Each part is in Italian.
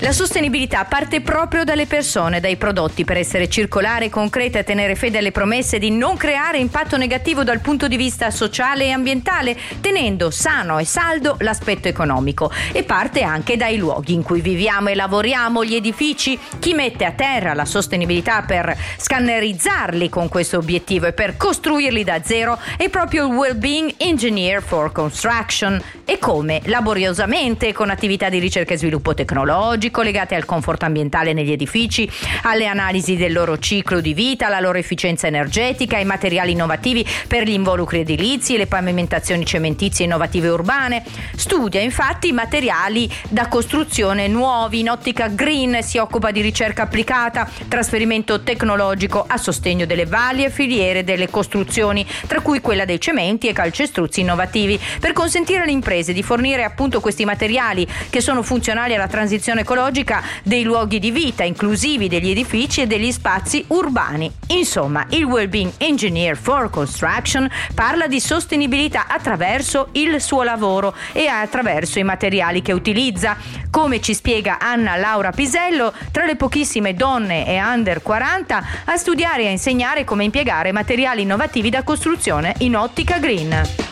La sostenibilità parte proprio dalle persone, dai prodotti per essere circolare, concreta e tenere fede alle promesse di non creare impatto negativo dal punto di vista sociale e ambientale, tenendo sano e saldo l'aspetto economico. E parte anche dai luoghi in cui viviamo e lavoriamo, gli edifici, chi mette a terra la sostenibilità per scannerizzarli con questo obiettivo e per costruirli da zero è proprio il Wellbeing Engineer for Construction. E come? Laboriosamente, con attività di ricerca e sviluppo tecnologico collegate al comfort ambientale negli edifici, alle analisi del loro ciclo di vita, alla loro efficienza energetica, ai materiali innovativi per gli involucri edilizi e le pavimentazioni cementizie innovative urbane. Studia infatti i materiali da costruzione nuovi in ottica green, si occupa di ricerca applicata, trasferimento tecnologico a sostegno delle varie filiere delle costruzioni, tra cui quella dei cementi e calcestruzzi innovativi, per consentire alle imprese di fornire appunto questi materiali che sono funzionali alla transizione ecologica ecologica dei luoghi di vita, inclusivi degli edifici e degli spazi urbani. Insomma, il Wellbeing Engineer for Construction parla di sostenibilità attraverso il suo lavoro e attraverso i materiali che utilizza. Come ci spiega Anna Laura Pisello, tra le pochissime donne e under 40 a studiare e a insegnare come impiegare materiali innovativi da costruzione in ottica green.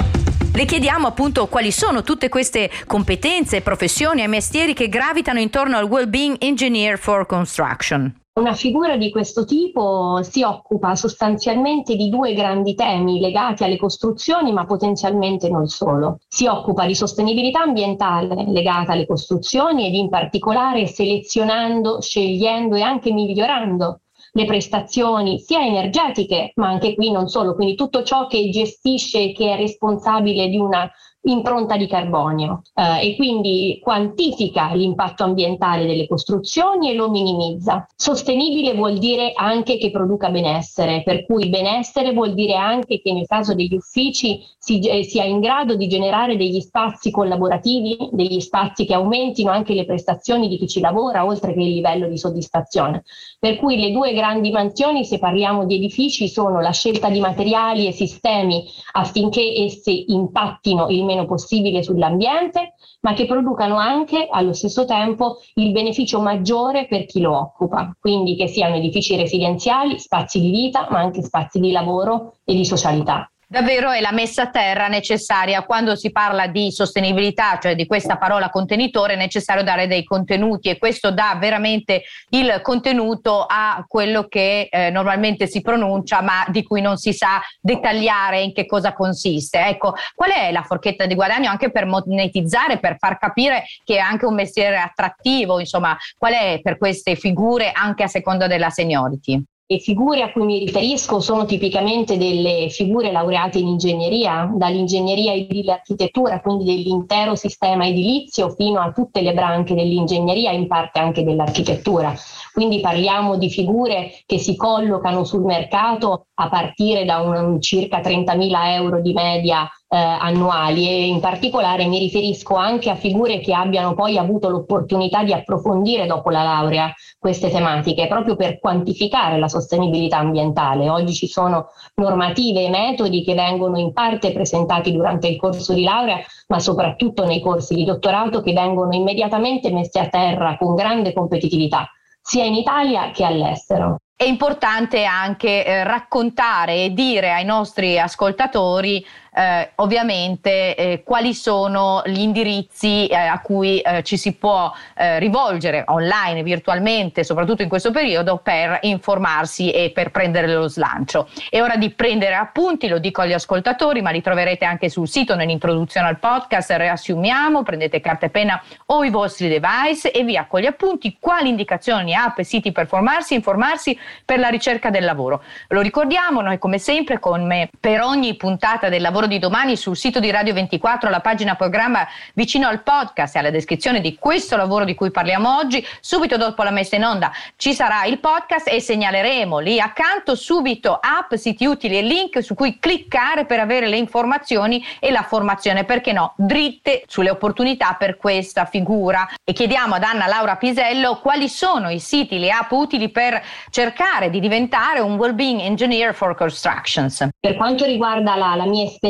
Le chiediamo appunto quali sono tutte queste competenze, professioni e mestieri che gravitano intorno al Wellbeing Engineer for Construction. Una figura di questo tipo si occupa sostanzialmente di due grandi temi legati alle costruzioni, ma potenzialmente non solo. Si occupa di sostenibilità ambientale legata alle costruzioni ed in particolare selezionando, scegliendo e anche migliorando le prestazioni sia energetiche, ma anche qui non solo, quindi tutto ciò che gestisce che è responsabile di una impronta di carbonio eh, e quindi quantifica l'impatto ambientale delle costruzioni e lo minimizza. Sostenibile vuol dire anche che produca benessere, per cui benessere vuol dire anche che nel caso degli uffici si, eh, sia in grado di generare degli spazi collaborativi, degli spazi che aumentino anche le prestazioni di chi ci lavora, oltre che il livello di soddisfazione. Per cui le due grandi mansioni, se parliamo di edifici, sono la scelta di materiali e sistemi affinché essi impattino il meno possibile sull'ambiente, ma che producano anche allo stesso tempo il beneficio maggiore per chi lo occupa, quindi che siano edifici residenziali, spazi di vita, ma anche spazi di lavoro e di socialità. Davvero è la messa a terra necessaria quando si parla di sostenibilità, cioè di questa parola contenitore, è necessario dare dei contenuti e questo dà veramente il contenuto a quello che eh, normalmente si pronuncia ma di cui non si sa dettagliare in che cosa consiste. Ecco, qual è la forchetta di guadagno anche per monetizzare, per far capire che è anche un mestiere attrattivo, insomma, qual è per queste figure anche a seconda della seniority? Le figure a cui mi riferisco sono tipicamente delle figure laureate in ingegneria, dall'ingegneria edile architettura, quindi dell'intero sistema edilizio, fino a tutte le branche dell'ingegneria, in parte anche dell'architettura. Quindi parliamo di figure che si collocano sul mercato a partire da un, circa 30.000 euro di media eh, annuali e in particolare mi riferisco anche a figure che abbiano poi avuto l'opportunità di approfondire dopo la laurea queste tematiche proprio per quantificare la sostenibilità ambientale. Oggi ci sono normative e metodi che vengono in parte presentati durante il corso di laurea, ma soprattutto nei corsi di dottorato che vengono immediatamente messi a terra con grande competitività sia in Italia che all'estero. È importante anche eh, raccontare e dire ai nostri ascoltatori eh, ovviamente eh, quali sono gli indirizzi eh, a cui eh, ci si può eh, rivolgere online, virtualmente, soprattutto in questo periodo, per informarsi e per prendere lo slancio. È ora di prendere appunti, lo dico agli ascoltatori, ma li troverete anche sul sito nell'introduzione al podcast, riassumiamo, prendete carta e penna o i vostri device e via con gli appunti quali indicazioni, app e siti per formarsi, informarsi per la ricerca del lavoro. Lo ricordiamo, noi come sempre, come per ogni puntata del lavoro di domani sul sito di Radio 24, alla pagina programma vicino al podcast e alla descrizione di questo lavoro di cui parliamo oggi. Subito dopo la messa in onda ci sarà il podcast e segnaleremo lì accanto subito app, siti utili e link su cui cliccare per avere le informazioni e la formazione, perché no, dritte sulle opportunità per questa figura. E chiediamo ad Anna Laura Pisello quali sono i siti, le app utili per cercare di diventare un well-being engineer for constructions. Per quanto riguarda la, la mia esperienza,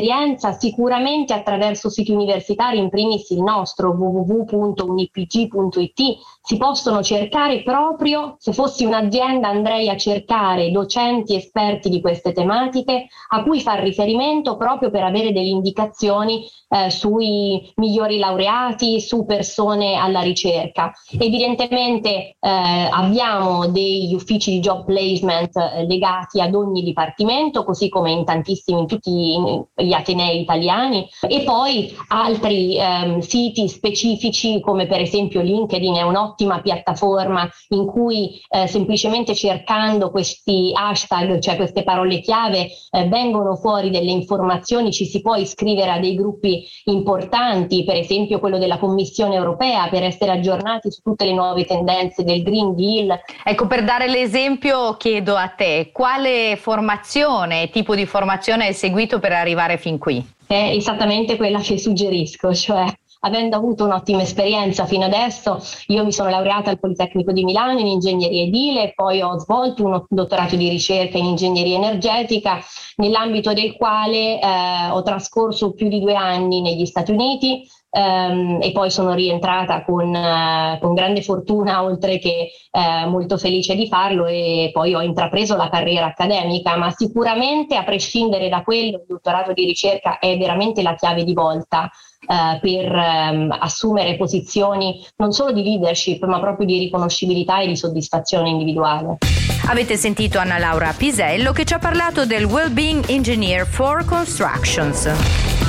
sicuramente attraverso siti universitari, in primis il nostro www.unipg.it, si possono cercare proprio, se fossi un'azienda andrei a cercare docenti esperti di queste tematiche a cui far riferimento proprio per avere delle indicazioni eh, sui migliori laureati, su persone alla ricerca. Evidentemente eh, abbiamo degli uffici di job placement eh, legati ad ogni dipartimento, così come in tantissimi, in tutti gli atenei italiani, e poi altri ehm, siti specifici come per esempio LinkedIn è un'ottima piattaforma in cui eh, semplicemente cercando questi hashtag, cioè queste parole chiave, eh, vengono fuori delle informazioni, ci si può iscrivere a dei gruppi importanti, per esempio quello della Commissione europea, per essere aggiornati su tutte le nuove tendenze del Green Deal. Ecco, per dare l'esempio chiedo a te, quale formazione, tipo di formazione hai seguito per arrivare fin qui? È esattamente quella che suggerisco, cioè avendo avuto un'ottima esperienza fino adesso, io mi sono laureata al Politecnico di Milano in ingegneria edile, poi ho svolto un dottorato di ricerca in ingegneria energetica, nell'ambito del quale eh, ho trascorso più di due anni negli Stati Uniti, Um, e poi sono rientrata con, uh, con grande fortuna, oltre che uh, molto felice di farlo e poi ho intrapreso la carriera accademica, ma sicuramente a prescindere da quello il dottorato di ricerca è veramente la chiave di volta uh, per um, assumere posizioni non solo di leadership, ma proprio di riconoscibilità e di soddisfazione individuale. Avete sentito Anna Laura Pisello che ci ha parlato del Wellbeing Engineer for Constructions.